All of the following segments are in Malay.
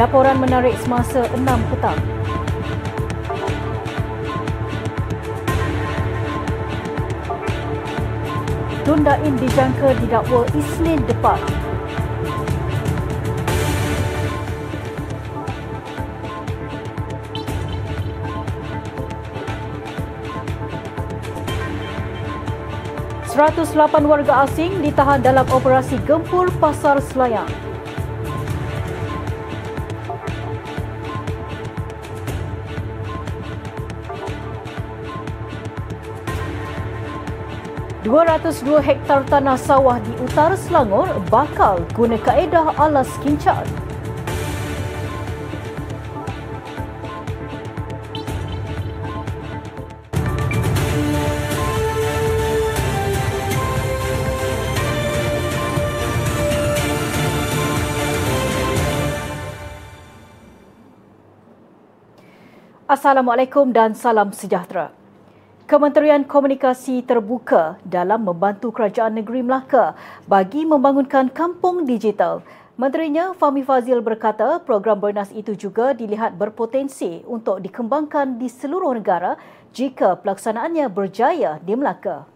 Laporan menarik semasa 6 petang. Tun Daim dijangka didakwa Isnin depan. Seratus lapan warga asing ditahan dalam operasi gempur pasar Selayang. 202 hektar tanah sawah di utara Selangor bakal guna kaedah alas kincan. Assalamualaikum dan salam sejahtera. Kementerian Komunikasi terbuka dalam membantu Kerajaan Negeri Melaka bagi membangunkan kampung digital. Menterinya Fahmi Fazil berkata program bernas itu juga dilihat berpotensi untuk dikembangkan di seluruh negara jika pelaksanaannya berjaya di Melaka.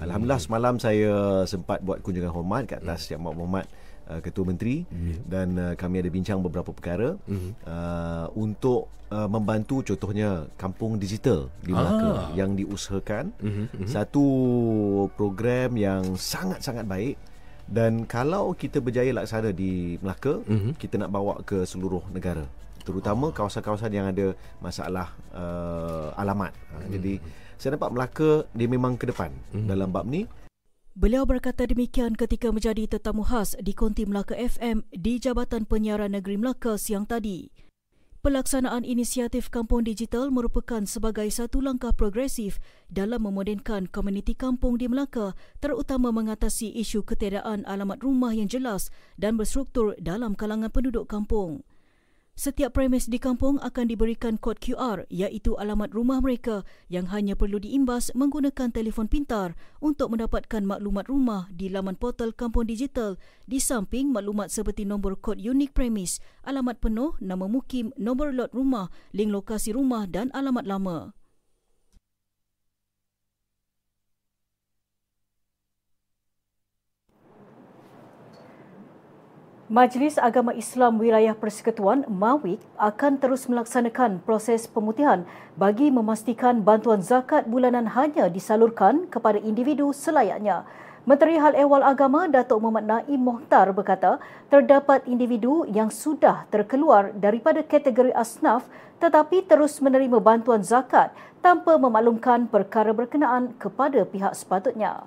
Alhamdulillah semalam saya sempat buat kunjungan hormat ke atas Yang Muhammad Uh, Ketua Menteri mm-hmm. dan uh, kami ada bincang beberapa perkara mm-hmm. uh, untuk uh, membantu contohnya kampung digital di Melaka ah. yang diusahakan mm-hmm. satu program yang sangat-sangat baik dan kalau kita berjaya laksana di Melaka mm-hmm. kita nak bawa ke seluruh negara terutama kawasan-kawasan yang ada masalah uh, alamat mm-hmm. jadi saya nampak Melaka dia memang ke depan mm-hmm. dalam bab ni Beliau berkata demikian ketika menjadi tetamu khas di Konti Melaka FM di Jabatan Penyiaran Negeri Melaka siang tadi. Pelaksanaan inisiatif Kampung Digital merupakan sebagai satu langkah progresif dalam memodenkan komuniti kampung di Melaka terutama mengatasi isu ketiadaan alamat rumah yang jelas dan berstruktur dalam kalangan penduduk kampung. Setiap premis di kampung akan diberikan kod QR iaitu alamat rumah mereka yang hanya perlu diimbas menggunakan telefon pintar untuk mendapatkan maklumat rumah di laman portal Kampung Digital di samping maklumat seperti nombor kod unik premis, alamat penuh, nama mukim, nombor lot rumah, link lokasi rumah dan alamat lama. Majlis Agama Islam Wilayah Persekutuan MAWIK akan terus melaksanakan proses pemutihan bagi memastikan bantuan zakat bulanan hanya disalurkan kepada individu selayaknya. Menteri Hal Ehwal Agama Datuk Muhammad Naim Mohtar berkata terdapat individu yang sudah terkeluar daripada kategori asnaf tetapi terus menerima bantuan zakat tanpa memaklumkan perkara berkenaan kepada pihak sepatutnya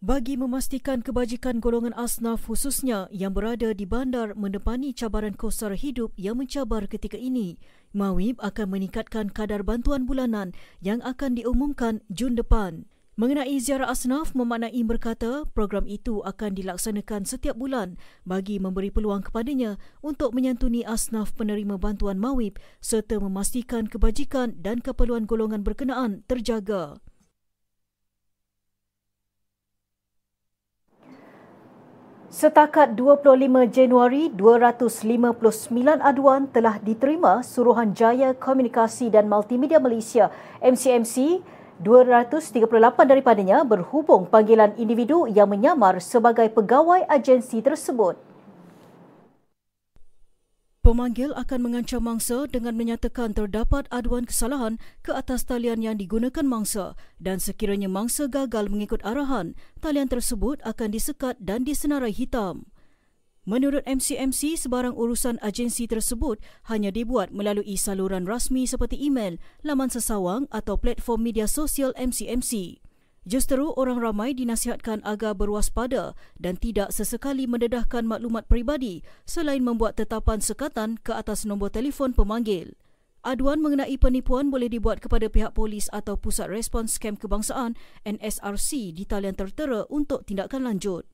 bagi memastikan kebajikan golongan asnaf khususnya yang berada di bandar mendepani cabaran kosar hidup yang mencabar ketika ini, Mawib akan meningkatkan kadar bantuan bulanan yang akan diumumkan Jun depan. Mengenai ziarah asnaf, Muhammad Naim berkata program itu akan dilaksanakan setiap bulan bagi memberi peluang kepadanya untuk menyantuni asnaf penerima bantuan Mawib serta memastikan kebajikan dan keperluan golongan berkenaan terjaga. Setakat 25 Januari, 259 aduan telah diterima Suruhanjaya Komunikasi dan Multimedia Malaysia MCMC. 238 daripadanya berhubung panggilan individu yang menyamar sebagai pegawai agensi tersebut. Pemanggil akan mengancam mangsa dengan menyatakan terdapat aduan kesalahan ke atas talian yang digunakan mangsa dan sekiranya mangsa gagal mengikut arahan, talian tersebut akan disekat dan disenarai hitam. Menurut MCMC, sebarang urusan agensi tersebut hanya dibuat melalui saluran rasmi seperti email, laman sesawang atau platform media sosial MCMC. Justeru orang ramai dinasihatkan agar berwaspada dan tidak sesekali mendedahkan maklumat peribadi selain membuat tetapan sekatan ke atas nombor telefon pemanggil. Aduan mengenai penipuan boleh dibuat kepada pihak polis atau Pusat Respons Kem Kebangsaan NSRC di talian tertera untuk tindakan lanjut.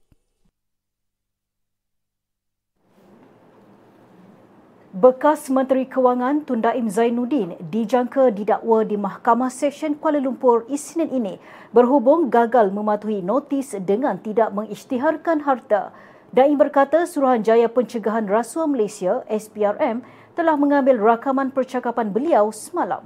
Bekas Menteri Kewangan Tun Daim Zainuddin dijangka didakwa di Mahkamah Seksyen Kuala Lumpur Isnin ini berhubung gagal mematuhi notis dengan tidak mengisytiharkan harta. Daim berkata Suruhanjaya Pencegahan Rasuah Malaysia SPRM telah mengambil rakaman percakapan beliau semalam.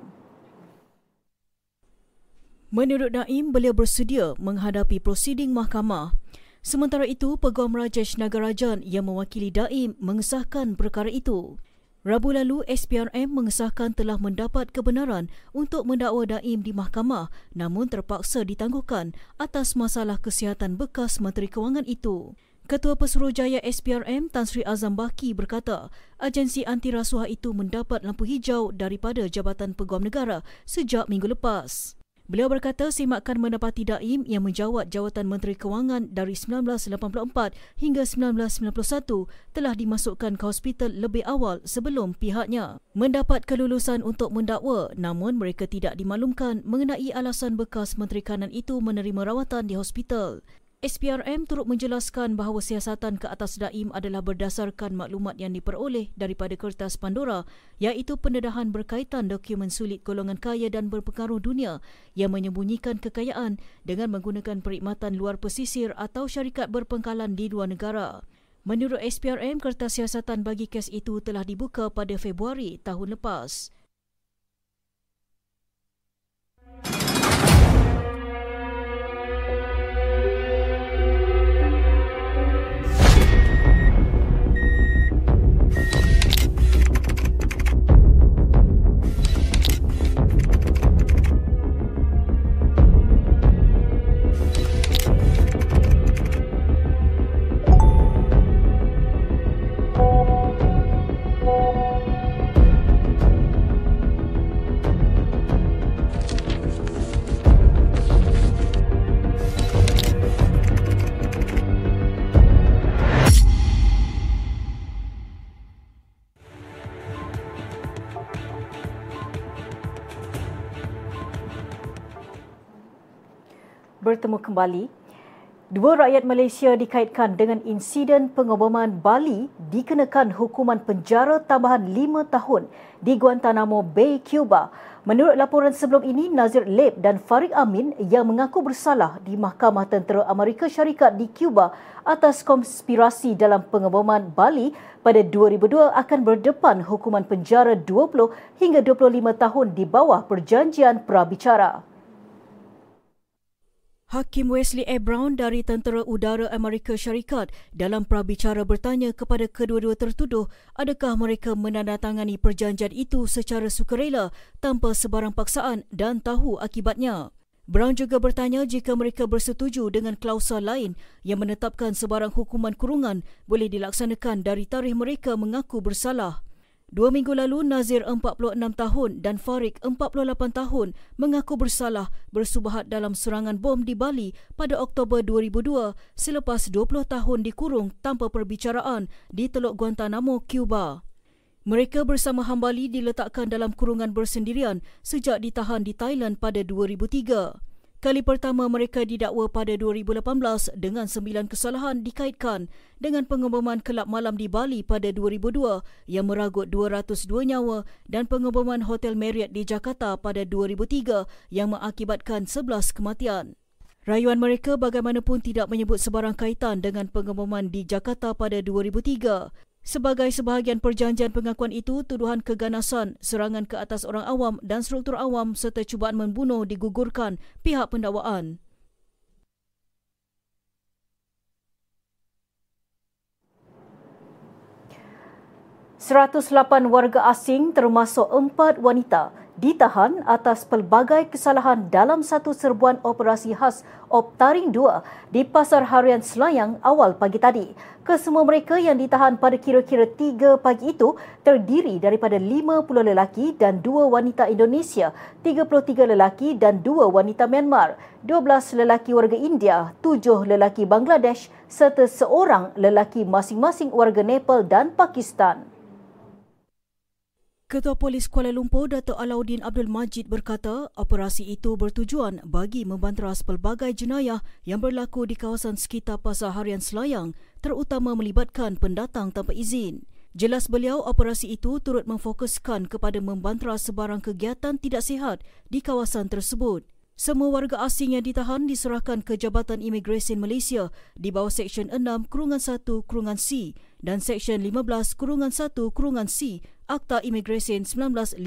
Menurut Naim, beliau bersedia menghadapi prosiding mahkamah. Sementara itu, Peguam Rajesh Nagarajan yang mewakili Daim mengesahkan perkara itu. Rabu lalu, SPRM mengesahkan telah mendapat kebenaran untuk mendakwa Daim di mahkamah namun terpaksa ditangguhkan atas masalah kesihatan bekas Menteri Kewangan itu. Ketua Pesuruhjaya SPRM Tan Sri Azam Baki berkata, agensi anti rasuah itu mendapat lampu hijau daripada Jabatan Peguam Negara sejak minggu lepas. Beliau berkata semakan mendapati Daim yang menjawat jawatan Menteri Kewangan dari 1984 hingga 1991 telah dimasukkan ke hospital lebih awal sebelum pihaknya mendapat kelulusan untuk mendakwa namun mereka tidak dimaklumkan mengenai alasan bekas Menteri Kanan itu menerima rawatan di hospital. SPRM turut menjelaskan bahawa siasatan ke atas Daim adalah berdasarkan maklumat yang diperoleh daripada kertas Pandora iaitu pendedahan berkaitan dokumen sulit golongan kaya dan berpengaruh dunia yang menyembunyikan kekayaan dengan menggunakan perkhidmatan luar pesisir atau syarikat berpengkalan di luar negara. Menurut SPRM, kertas siasatan bagi kes itu telah dibuka pada Februari tahun lepas. Bertemu kembali. Dua rakyat Malaysia dikaitkan dengan insiden pengoboman Bali dikenakan hukuman penjara tambahan lima tahun di Guantanamo Bay, Cuba. Menurut laporan sebelum ini, Nazir Leb dan Farid Amin yang mengaku bersalah di Mahkamah Tentera Amerika Syarikat di Cuba atas konspirasi dalam pengoboman Bali pada 2002 akan berdepan hukuman penjara 20 hingga 25 tahun di bawah perjanjian prabicara. Hakim Wesley A. Brown dari Tentera Udara Amerika Syarikat dalam prabicara bertanya kepada kedua-dua tertuduh adakah mereka menandatangani perjanjian itu secara sukarela tanpa sebarang paksaan dan tahu akibatnya. Brown juga bertanya jika mereka bersetuju dengan klausa lain yang menetapkan sebarang hukuman kurungan boleh dilaksanakan dari tarikh mereka mengaku bersalah. Dua minggu lalu, Nazir 46 tahun dan Farik 48 tahun mengaku bersalah bersubahat dalam serangan bom di Bali pada Oktober 2002 selepas 20 tahun dikurung tanpa perbicaraan di Teluk Guantanamo, Cuba. Mereka bersama Hambali diletakkan dalam kurungan bersendirian sejak ditahan di Thailand pada 2003. Kali pertama mereka didakwa pada 2018 dengan sembilan kesalahan dikaitkan dengan pengeboman kelab malam di Bali pada 2002 yang meragut 202 nyawa dan pengeboman Hotel Marriott di Jakarta pada 2003 yang mengakibatkan 11 kematian. Rayuan mereka bagaimanapun tidak menyebut sebarang kaitan dengan pengeboman di Jakarta pada 2003. Sebagai sebahagian perjanjian pengakuan itu, tuduhan keganasan, serangan ke atas orang awam dan struktur awam serta cubaan membunuh digugurkan pihak pendakwaan. 108 warga asing termasuk empat wanita ditahan atas pelbagai kesalahan dalam satu serbuan operasi khas Optaring 2 di Pasar Harian Selayang awal pagi tadi. Kesemua mereka yang ditahan pada kira-kira 3 pagi itu terdiri daripada 50 lelaki dan 2 wanita Indonesia, 33 lelaki dan 2 wanita Myanmar, 12 lelaki warga India, 7 lelaki Bangladesh serta seorang lelaki masing-masing warga Nepal dan Pakistan. Ketua Polis Kuala Lumpur Dato' Alauddin Abdul Majid berkata operasi itu bertujuan bagi membanteras pelbagai jenayah yang berlaku di kawasan sekitar Pasar Harian Selayang terutama melibatkan pendatang tanpa izin. Jelas beliau operasi itu turut memfokuskan kepada membanteras sebarang kegiatan tidak sihat di kawasan tersebut. Semua warga asing yang ditahan diserahkan ke Jabatan Imigresen Malaysia di bawah Seksyen 6 Kurungan 1 Kurungan C dan Seksyen 15 Kurungan 1 Kurungan C Akta Imigresen 1959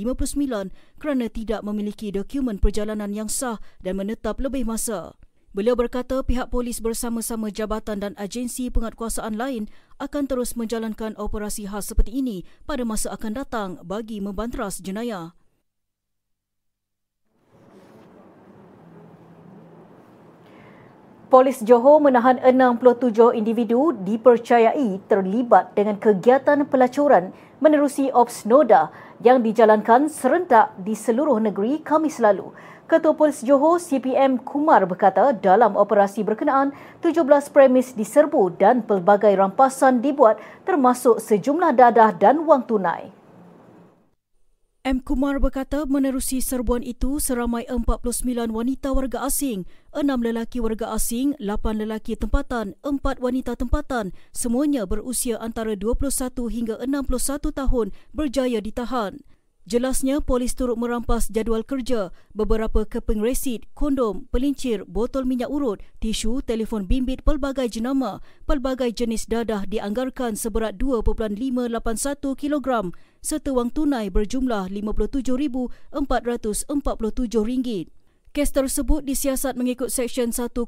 kerana tidak memiliki dokumen perjalanan yang sah dan menetap lebih masa. Beliau berkata pihak polis bersama-sama jabatan dan agensi penguatkuasaan lain akan terus menjalankan operasi khas seperti ini pada masa akan datang bagi membanteras jenayah. Polis Johor menahan 67 individu dipercayai terlibat dengan kegiatan pelacuran menerusi Ops Noda yang dijalankan serentak di seluruh negeri Khamis lalu. Ketua Polis Johor CPM Kumar berkata dalam operasi berkenaan 17 premis diserbu dan pelbagai rampasan dibuat termasuk sejumlah dadah dan wang tunai. M. Kumar berkata menerusi serbuan itu seramai 49 wanita warga asing, 6 lelaki warga asing, 8 lelaki tempatan, 4 wanita tempatan, semuanya berusia antara 21 hingga 61 tahun berjaya ditahan. Jelasnya, polis turut merampas jadual kerja, beberapa keping resit, kondom, pelincir, botol minyak urut, tisu, telefon bimbit pelbagai jenama, pelbagai jenis dadah dianggarkan seberat 2.581 kilogram serta wang tunai berjumlah RM57,447. Kes tersebut disiasat mengikut Seksyen 107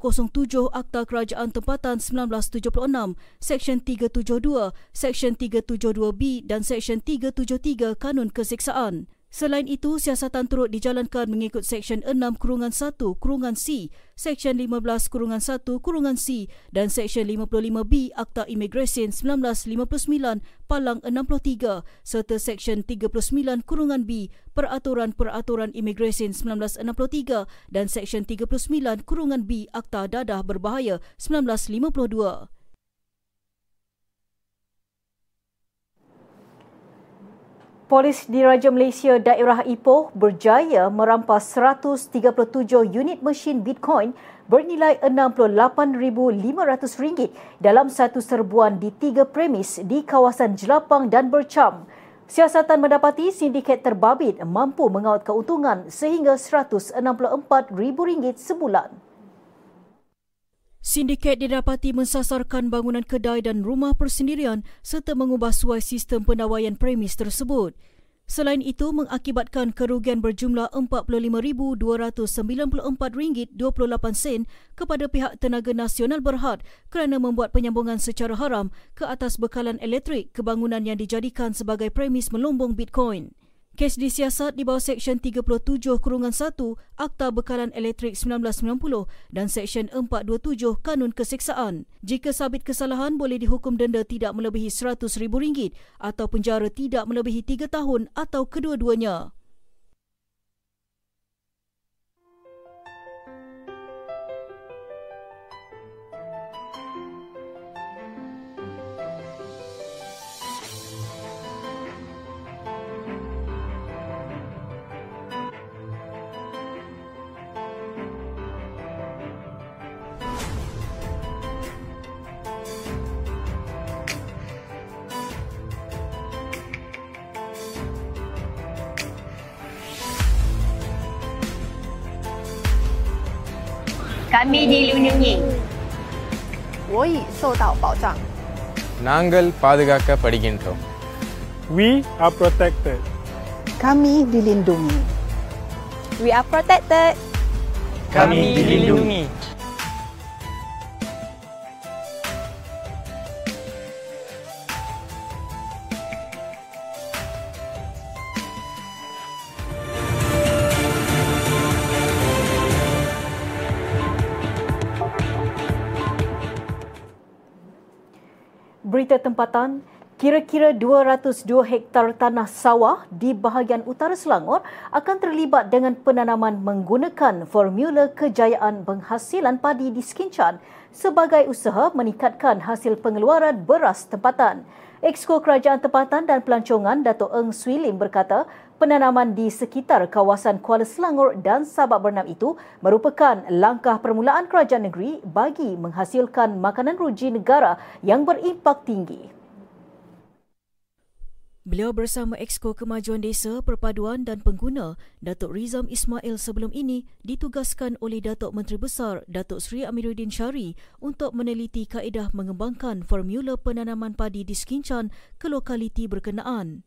Akta Kerajaan Tempatan 1976, Seksyen 372, Seksyen 372B dan Seksyen 373 Kanun Kesiksaan. Selain itu, siasatan turut dijalankan mengikut Seksyen 6 Kurungan 1 Kurungan C, Seksyen 15 Kurungan 1 Kurungan C dan Seksyen 55B Akta Imigresen 1959 Palang 63 serta Seksyen 39 Kurungan B Peraturan-Peraturan Imigresen 1963 dan Seksyen 39 Kurungan B Akta Dadah Berbahaya 1952. Polis Diraja Malaysia Daerah Ipoh berjaya merampas 137 unit mesin Bitcoin bernilai RM68,500 dalam satu serbuan di tiga premis di kawasan Jelapang dan Bercam. Siasatan mendapati sindiket terbabit mampu mengaut keuntungan sehingga RM164,000 sebulan. Sindiket didapati mensasarkan bangunan kedai dan rumah persendirian serta mengubah suai sistem pendawaian premis tersebut. Selain itu, mengakibatkan kerugian berjumlah RM45,294.28 kepada pihak tenaga nasional berhad kerana membuat penyambungan secara haram ke atas bekalan elektrik kebangunan yang dijadikan sebagai premis melombong Bitcoin. Kes disiasat di bawah Seksyen 37 Kurungan 1 Akta Bekalan Elektrik 1990 dan Seksyen 427 Kanun Keseksaan. Jika sabit kesalahan, boleh dihukum denda tidak melebihi RM100,000 atau penjara tidak melebihi 3 tahun atau kedua-duanya. kami dilindungi. Woi, sodao bao zhang. Nanggal padagaka padigintro. We are protected. Kami dilindungi. We are protected. Dilindungi. Kami dilindungi. Berita tempatan, kira-kira 202 hektar tanah sawah di bahagian utara Selangor akan terlibat dengan penanaman menggunakan formula kejayaan penghasilan padi di Skincan sebagai usaha meningkatkan hasil pengeluaran beras tempatan. Exko Kerajaan Tempatan dan Pelancongan Dato' Eng Swee Lim berkata, penanaman di sekitar kawasan Kuala Selangor dan Sabak Bernam itu merupakan langkah permulaan kerajaan negeri bagi menghasilkan makanan ruji negara yang berimpak tinggi. Beliau bersama Exko Kemajuan Desa, Perpaduan dan Pengguna, Datuk Rizam Ismail sebelum ini ditugaskan oleh Datuk Menteri Besar Datuk Seri Amiruddin Syari untuk meneliti kaedah mengembangkan formula penanaman padi di Skincan ke lokaliti berkenaan.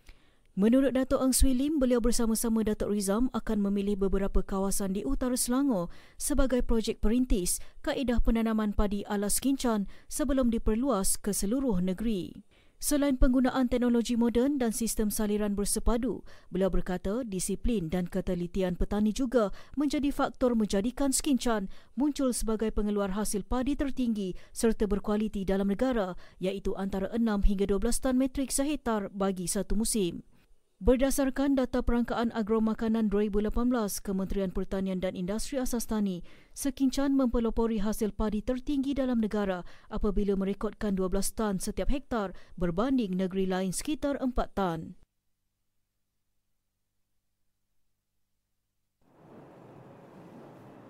Menurut Datuk Eng Swee Lim, beliau bersama-sama Datuk Rizam akan memilih beberapa kawasan di utara Selangor sebagai projek perintis kaedah penanaman padi ala Skincan sebelum diperluas ke seluruh negeri. Selain penggunaan teknologi moden dan sistem saliran bersepadu, beliau berkata disiplin dan ketelitian petani juga menjadi faktor menjadikan Skinchan muncul sebagai pengeluar hasil padi tertinggi serta berkualiti dalam negara iaitu antara 6 hingga 12 tan metrik sehektar bagi satu musim. Berdasarkan data Perangkaan Agromakanan 2018, Kementerian Pertanian dan Industri Asas Tani, Sekincan mempelopori hasil padi tertinggi dalam negara apabila merekodkan 12 tan setiap hektar berbanding negeri lain sekitar 4 tan.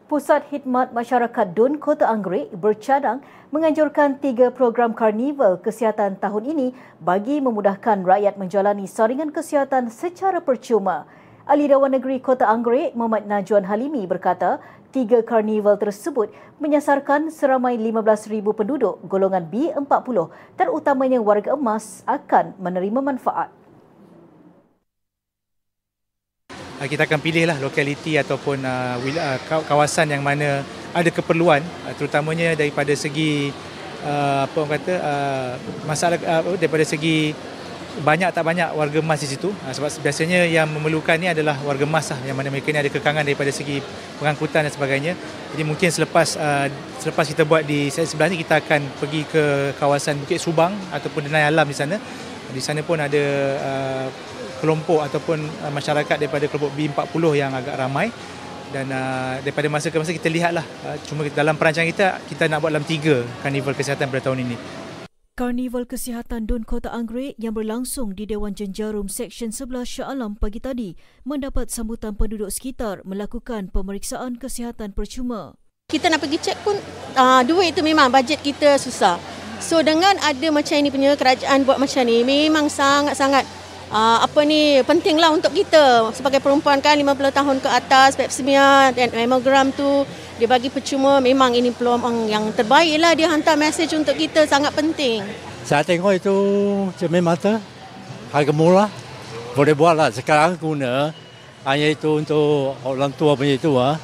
Pusat Khidmat Masyarakat Dun Kota Anggerik bercadang menganjurkan tiga program karnival kesihatan tahun ini bagi memudahkan rakyat menjalani saringan kesihatan secara percuma. Ahli Dewan Negeri Kota Anggerik Muhammad Najwan Halimi berkata, tiga karnival tersebut menyasarkan seramai 15,000 penduduk golongan B40 terutamanya warga emas akan menerima manfaat. Ah, kita akan pilihlah lokaliti ataupun uh, kawasan yang mana ada keperluan. Terutamanya daripada segi apa orang kata masalah daripada segi banyak tak banyak warga emas di situ. Sebab biasanya yang memerlukan ni adalah warga emas lah yang mana mereka ni ada kekangan daripada segi pengangkutan dan sebagainya. Jadi mungkin selepas selepas kita buat di sebelah ni kita akan pergi ke kawasan Bukit Subang ataupun Denai Alam di sana di sana pun ada uh, kelompok ataupun uh, masyarakat daripada kelompok B40 yang agak ramai dan uh, daripada masa ke masa kita lihatlah uh, cuma dalam perancangan kita kita nak buat dalam tiga karnival kesihatan pada tahun ini. Karnival Kesihatan Dun Kota Anggrek yang berlangsung di Dewan Jenjarum Seksyen 11 Shah Alam pagi tadi mendapat sambutan penduduk sekitar melakukan pemeriksaan kesihatan percuma. Kita nak pergi cek pun uh, duit itu memang bajet kita susah. So dengan ada macam ini punya kerajaan buat macam ni memang sangat-sangat uh, apa ni pentinglah untuk kita. Sebagai perempuan kan 50 tahun ke atas pap smear dan mammogram tu dia bagi percuma memang ini peluang yang terbaik lah. Dia hantar mesej untuk kita sangat penting. Saya tengok itu cermin mata harga murah. Boleh buat lah. Sekarang guna hanya itu untuk orang tua punya itu ah.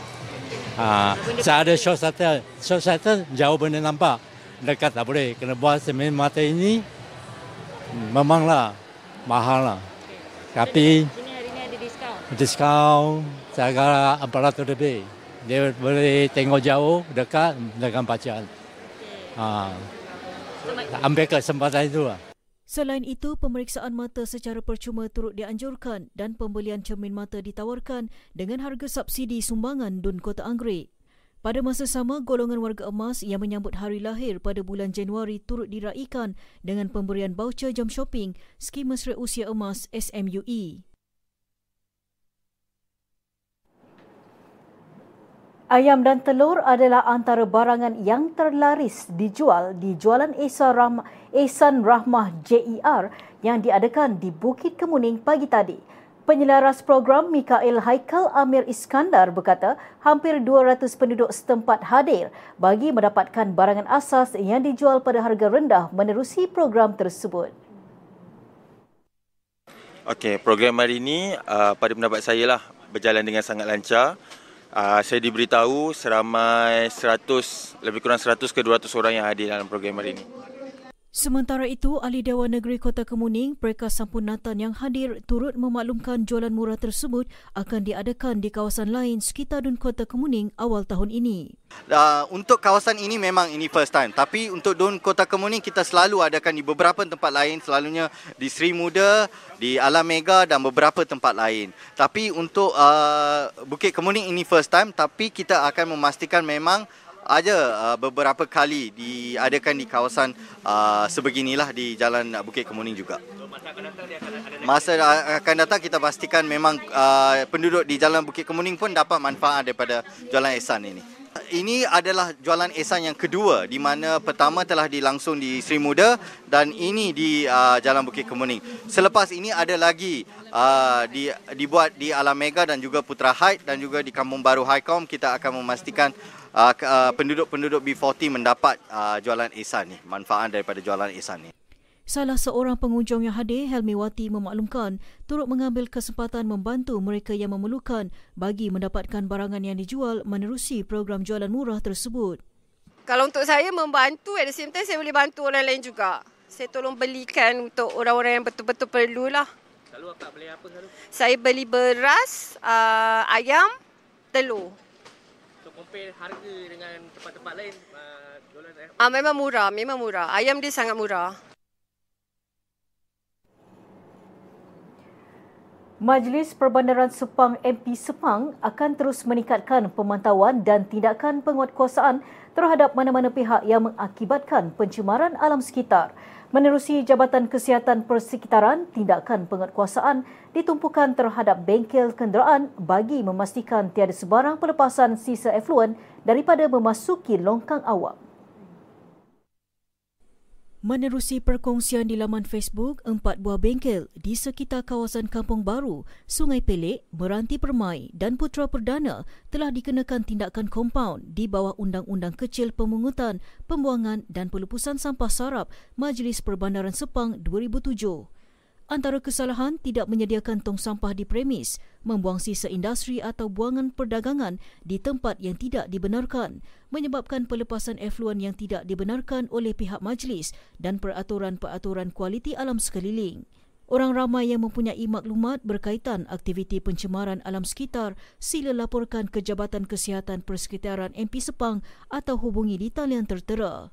Ha, saya ada short sighted, short sighted jauh benda nampak dekat tak boleh kena buat cermin mata ini memanglah mahal lah. Tapi sini hari ini ada diskaun. Diskaun saya empat ratus lebih. Dia boleh tengok jauh, dekat dengan pacar. Okay. Ha. Ambil kesempatan itu lah. Selain itu, pemeriksaan mata secara percuma turut dianjurkan dan pembelian cermin mata ditawarkan dengan harga subsidi sumbangan Dun Kota Anggrek. Pada masa sama, golongan warga emas yang menyambut hari lahir pada bulan Januari turut diraikan dengan pemberian baucer jam shopping skim mesra usia emas SMUE. Ayam dan telur adalah antara barangan yang terlaris dijual di jualan Ehsan Rahmah JER yang diadakan di Bukit Kemuning pagi tadi. Penyelaras program Mikael Haikal Amir Iskandar berkata hampir 200 penduduk setempat hadir bagi mendapatkan barangan asas yang dijual pada harga rendah menerusi program tersebut. Okey, program hari ini uh, pada pendapat saya lah berjalan dengan sangat lancar. Uh, saya diberitahu seramai 100 lebih kurang 100 ke 200 orang yang hadir dalam program hari ini. Sementara itu, Ahli Dewan Negeri Kota Kemuning, Preka Sampunatan yang hadir turut memaklumkan jualan murah tersebut akan diadakan di kawasan lain sekitar Dun Kota Kemuning awal tahun ini. Uh, untuk kawasan ini memang ini first time. Tapi untuk Dun Kota Kemuning kita selalu adakan di beberapa tempat lain. Selalunya di Sri Muda, di Alam Mega dan beberapa tempat lain. Tapi untuk uh, Bukit Kemuning ini first time. Tapi kita akan memastikan memang ada uh, beberapa kali diadakan di kawasan uh, sebeginilah di Jalan Bukit Kemuning juga. Masa akan datang kita pastikan memang uh, penduduk di Jalan Bukit Kemuning pun dapat manfaat daripada Jalan Ehsan ini. Ini adalah jualan ehsan yang kedua di mana pertama telah dilangsung di Sri Muda dan ini di uh, Jalan Bukit Kemuning. Selepas ini ada lagi uh, di, dibuat di Alam Mega dan juga Putra Height dan juga di Kampung Baru Highcom kita akan memastikan uh, uh, penduduk-penduduk B40 mendapat uh, jualan ehsan ni, manfaat daripada jualan ehsan ni. Salah seorang pengunjung yang hadir, Helmi Wati memaklumkan turut mengambil kesempatan membantu mereka yang memerlukan bagi mendapatkan barangan yang dijual menerusi program jualan murah tersebut. Kalau untuk saya membantu, at the same time saya boleh bantu orang lain juga. Saya tolong belikan untuk orang-orang yang betul-betul perlulah. Selalu akak beli apa selalu? Saya beli beras, uh, ayam, telur. Compare harga dengan tempat-tempat lain uh? Ah memang murah, memang murah. Ayam dia sangat murah. Majlis Perbandaran Sepang MP Sepang akan terus meningkatkan pemantauan dan tindakan penguatkuasaan terhadap mana-mana pihak yang mengakibatkan pencemaran alam sekitar. Menerusi Jabatan Kesihatan Persekitaran, tindakan penguatkuasaan ditumpukan terhadap bengkel kenderaan bagi memastikan tiada sebarang pelepasan sisa efluen daripada memasuki longkang awam. Menerusi perkongsian di laman Facebook, empat buah bengkel di sekitar kawasan Kampung Baru, Sungai Pelik, Meranti Permai dan Putra Perdana telah dikenakan tindakan kompaun di bawah Undang-Undang Kecil Pemungutan, Pembuangan dan Pelupusan Sampah Sarap Majlis Perbandaran Sepang 2007. Antara kesalahan tidak menyediakan tong sampah di premis, membuang sisa industri atau buangan perdagangan di tempat yang tidak dibenarkan, menyebabkan pelepasan efluen yang tidak dibenarkan oleh pihak majlis dan peraturan-peraturan kualiti alam sekeliling. Orang ramai yang mempunyai maklumat berkaitan aktiviti pencemaran alam sekitar sila laporkan ke Jabatan Kesihatan Persekitaran MP Sepang atau hubungi di talian tertera.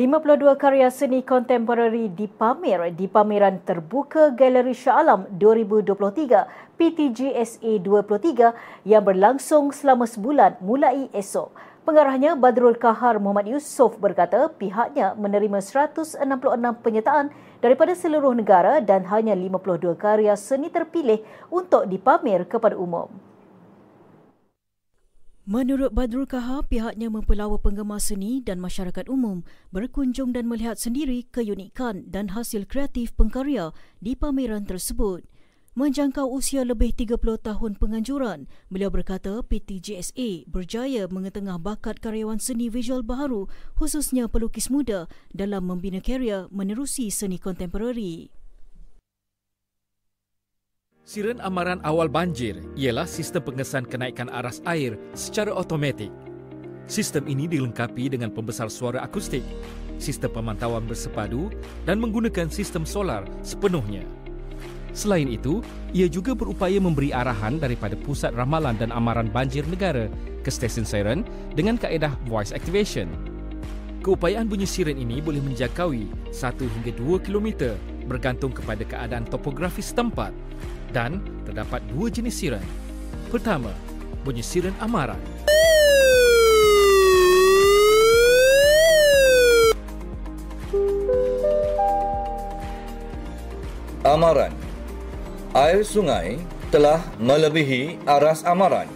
52 karya seni kontemporari dipamer di pameran terbuka Galeri Shah Alam 2023 PTGSA 23 yang berlangsung selama sebulan mulai esok. Pengarahnya Badrul Kahar Muhammad Yusof berkata pihaknya menerima 166 penyertaan daripada seluruh negara dan hanya 52 karya seni terpilih untuk dipamer kepada umum. Menurut Badrul Kaha, pihaknya mempelawa penggemar seni dan masyarakat umum berkunjung dan melihat sendiri keunikan dan hasil kreatif pengkarya di pameran tersebut. Menjangkau usia lebih 30 tahun penganjuran, beliau berkata PTGSA berjaya mengetengah bakat karyawan seni visual baharu khususnya pelukis muda dalam membina karya menerusi seni kontemporari. Siren amaran awal banjir ialah sistem pengesan kenaikan aras air secara automatik. Sistem ini dilengkapi dengan pembesar suara akustik, sistem pemantauan bersepadu dan menggunakan sistem solar sepenuhnya. Selain itu, ia juga berupaya memberi arahan daripada pusat ramalan dan amaran banjir negara ke stesen siren dengan kaedah voice activation. Keupayaan bunyi siren ini boleh menjangkaui 1 hingga 2 km bergantung kepada keadaan topografi setempat dan terdapat dua jenis siren. Pertama, bunyi siren amaran. Amaran. Air sungai telah melebihi aras amaran.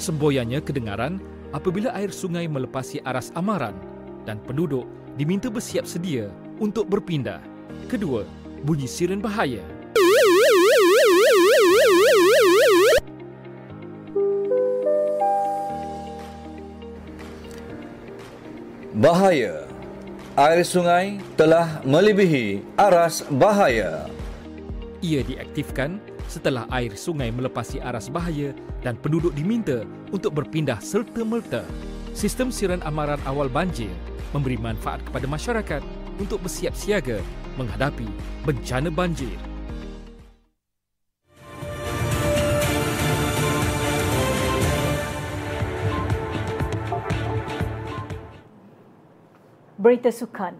Semboyannya kedengaran apabila air sungai melepasi aras amaran dan penduduk diminta bersiap sedia untuk berpindah. Kedua, bunyi siren bahaya. Bahaya. Air sungai telah melebihi aras bahaya. Ia diaktifkan setelah air sungai melepasi aras bahaya dan penduduk diminta untuk berpindah serta-merta. Sistem siran amaran awal banjir memberi manfaat kepada masyarakat untuk bersiap siaga menghadapi bencana banjir. Berita Sukan.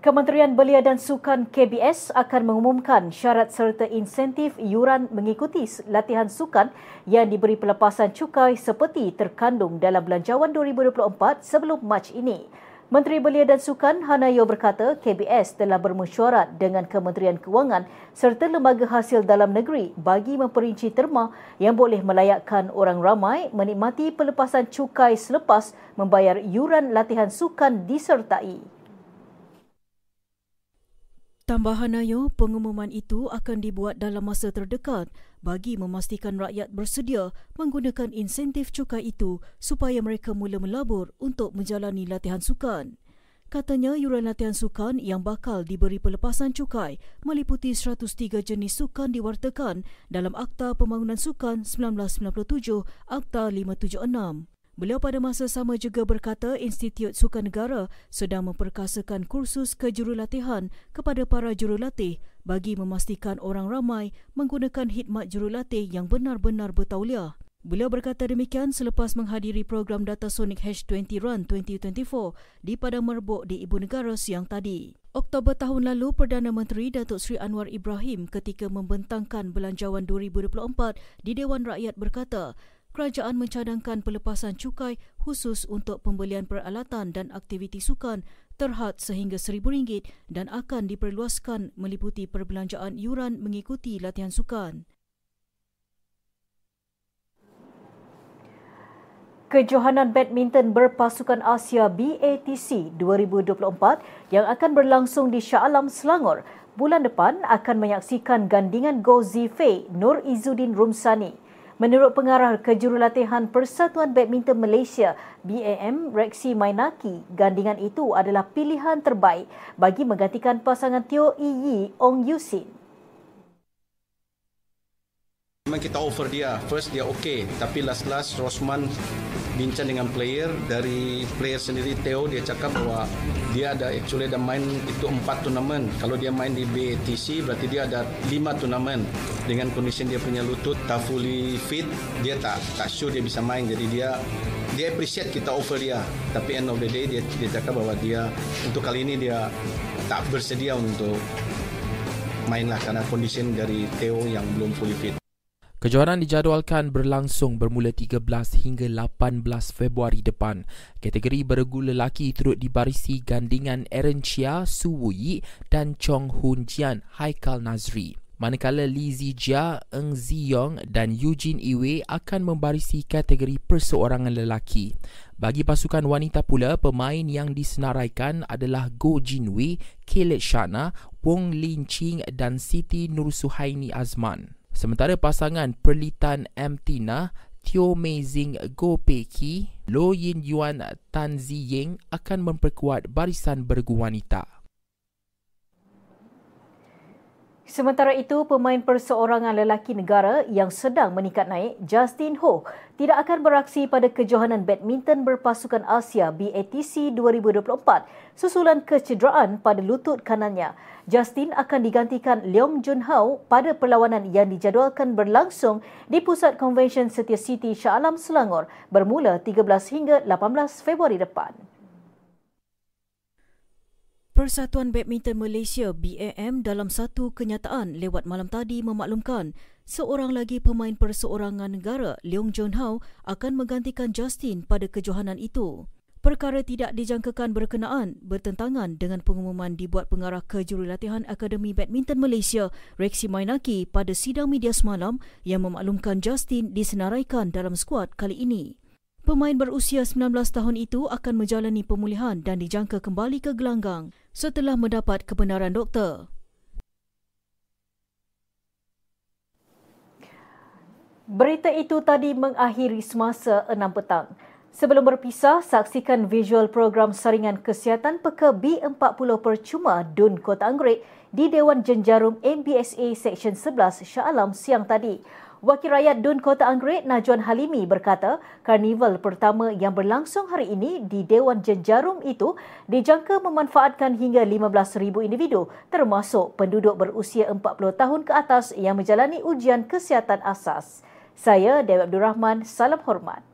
Kementerian Belia dan Sukan KBS akan mengumumkan syarat serta insentif yuran mengikuti latihan sukan yang diberi pelepasan cukai seperti terkandung dalam belanjawan 2024 sebelum Mac ini. Menteri Belia dan Sukan Hanayo berkata KBS telah bermesyuarat dengan Kementerian Kewangan serta Lembaga Hasil Dalam Negeri bagi memperinci terma yang boleh melayakkan orang ramai menikmati pelepasan cukai selepas membayar yuran latihan sukan disertai. Tambahan Ayo, pengumuman itu akan dibuat dalam masa terdekat bagi memastikan rakyat bersedia menggunakan insentif cukai itu supaya mereka mula melabur untuk menjalani latihan sukan. Katanya yuran latihan sukan yang bakal diberi pelepasan cukai meliputi 103 jenis sukan diwartakan dalam Akta Pembangunan Sukan 1997, Akta 576. Beliau pada masa sama juga berkata Institut Sukan Negara sedang memperkasakan kursus kejurulatihan kepada para jurulatih bagi memastikan orang ramai menggunakan khidmat jurulatih yang benar-benar bertauliah. Beliau berkata demikian selepas menghadiri program Data Sonic H20 Run 2024 di Padang Merbuk di Ibu Negara siang tadi. Oktober tahun lalu, Perdana Menteri Datuk Seri Anwar Ibrahim ketika membentangkan Belanjawan 2024 di Dewan Rakyat berkata, kerajaan mencadangkan pelepasan cukai khusus untuk pembelian peralatan dan aktiviti sukan terhad sehingga RM1,000 dan akan diperluaskan meliputi perbelanjaan yuran mengikuti latihan sukan. Kejohanan Badminton Berpasukan Asia BATC 2024 yang akan berlangsung di Shah Alam, Selangor bulan depan akan menyaksikan gandingan Go Zifei Nur Izzuddin Rumsani Menurut pengarah kejurulatihan Persatuan Badminton Malaysia BAM Rexy Mainaki, gandingan itu adalah pilihan terbaik bagi menggantikan pasangan Teo Yi Ong Yusin. Memang kita offer dia, first dia okey, tapi last-last Rosman bincang dengan player. Dari player sendiri Theo dia cakap bahwa dia ada actually ada main itu empat turnamen. Kalau dia main di BATC berarti dia ada lima turnamen. Dengan kondisi dia punya lutut tak fully fit dia tak tak sure dia bisa main. Jadi dia dia appreciate kita offer dia. Tapi end of the day dia dia cakap bahwa dia untuk kali ini dia tak bersedia untuk main lah karena kondisi dari Theo yang belum fully fit Kejuaraan dijadualkan berlangsung bermula 13 hingga 18 Februari depan. Kategori beregu lelaki turut dibarisi gandingan Aaron Chia, Su Wuyi dan Chong Hun Jian, Haikal Nazri. Manakala Li Zijia, Eng Ziyong dan Eugene Iwe akan membarisi kategori perseorangan lelaki. Bagi pasukan wanita pula, pemain yang disenaraikan adalah Go Jin Wei, Caleb Shana, Wong Lin Ching dan Siti Nur Suhaini Azman. Sementara pasangan Perlitan M. Tina, Teo Mei Zing Go Pei Ki, Lo Yin Yuan Tan Zi Ying akan memperkuat barisan bergu wanita. Sementara itu, pemain perseorangan lelaki negara yang sedang meningkat naik, Justin Ho, tidak akan beraksi pada kejohanan badminton berpasukan Asia BATC 2024 susulan kecederaan pada lutut kanannya. Justin akan digantikan Leong Jun Hao pada perlawanan yang dijadualkan berlangsung di Pusat Konvensyen Setia City Shah Alam Selangor bermula 13 hingga 18 Februari depan. Persatuan Badminton Malaysia BAM dalam satu kenyataan lewat malam tadi memaklumkan seorang lagi pemain perseorangan negara Leong Jun Hao akan menggantikan Justin pada kejohanan itu. Perkara tidak dijangkakan berkenaan bertentangan dengan pengumuman dibuat pengarah kejurulatihan Akademi Badminton Malaysia Rexy Mainaki pada sidang media semalam yang memaklumkan Justin disenaraikan dalam skuad kali ini. Pemain berusia 19 tahun itu akan menjalani pemulihan dan dijangka kembali ke gelanggang setelah mendapat kebenaran doktor. Berita itu tadi mengakhiri semasa 6 petang. Sebelum berpisah, saksikan visual program saringan kesihatan Peka B40 Percuma Dun Kota Anggrek di Dewan Jenjarum MBSA Seksyen 11 Shah Alam siang tadi. Wakil Rakyat Dun Kota Anggrek Najwan Halimi berkata, karnival pertama yang berlangsung hari ini di Dewan Jenjarum itu dijangka memanfaatkan hingga 15,000 individu termasuk penduduk berusia 40 tahun ke atas yang menjalani ujian kesihatan asas. Saya Dewi Abdul Rahman, salam hormat.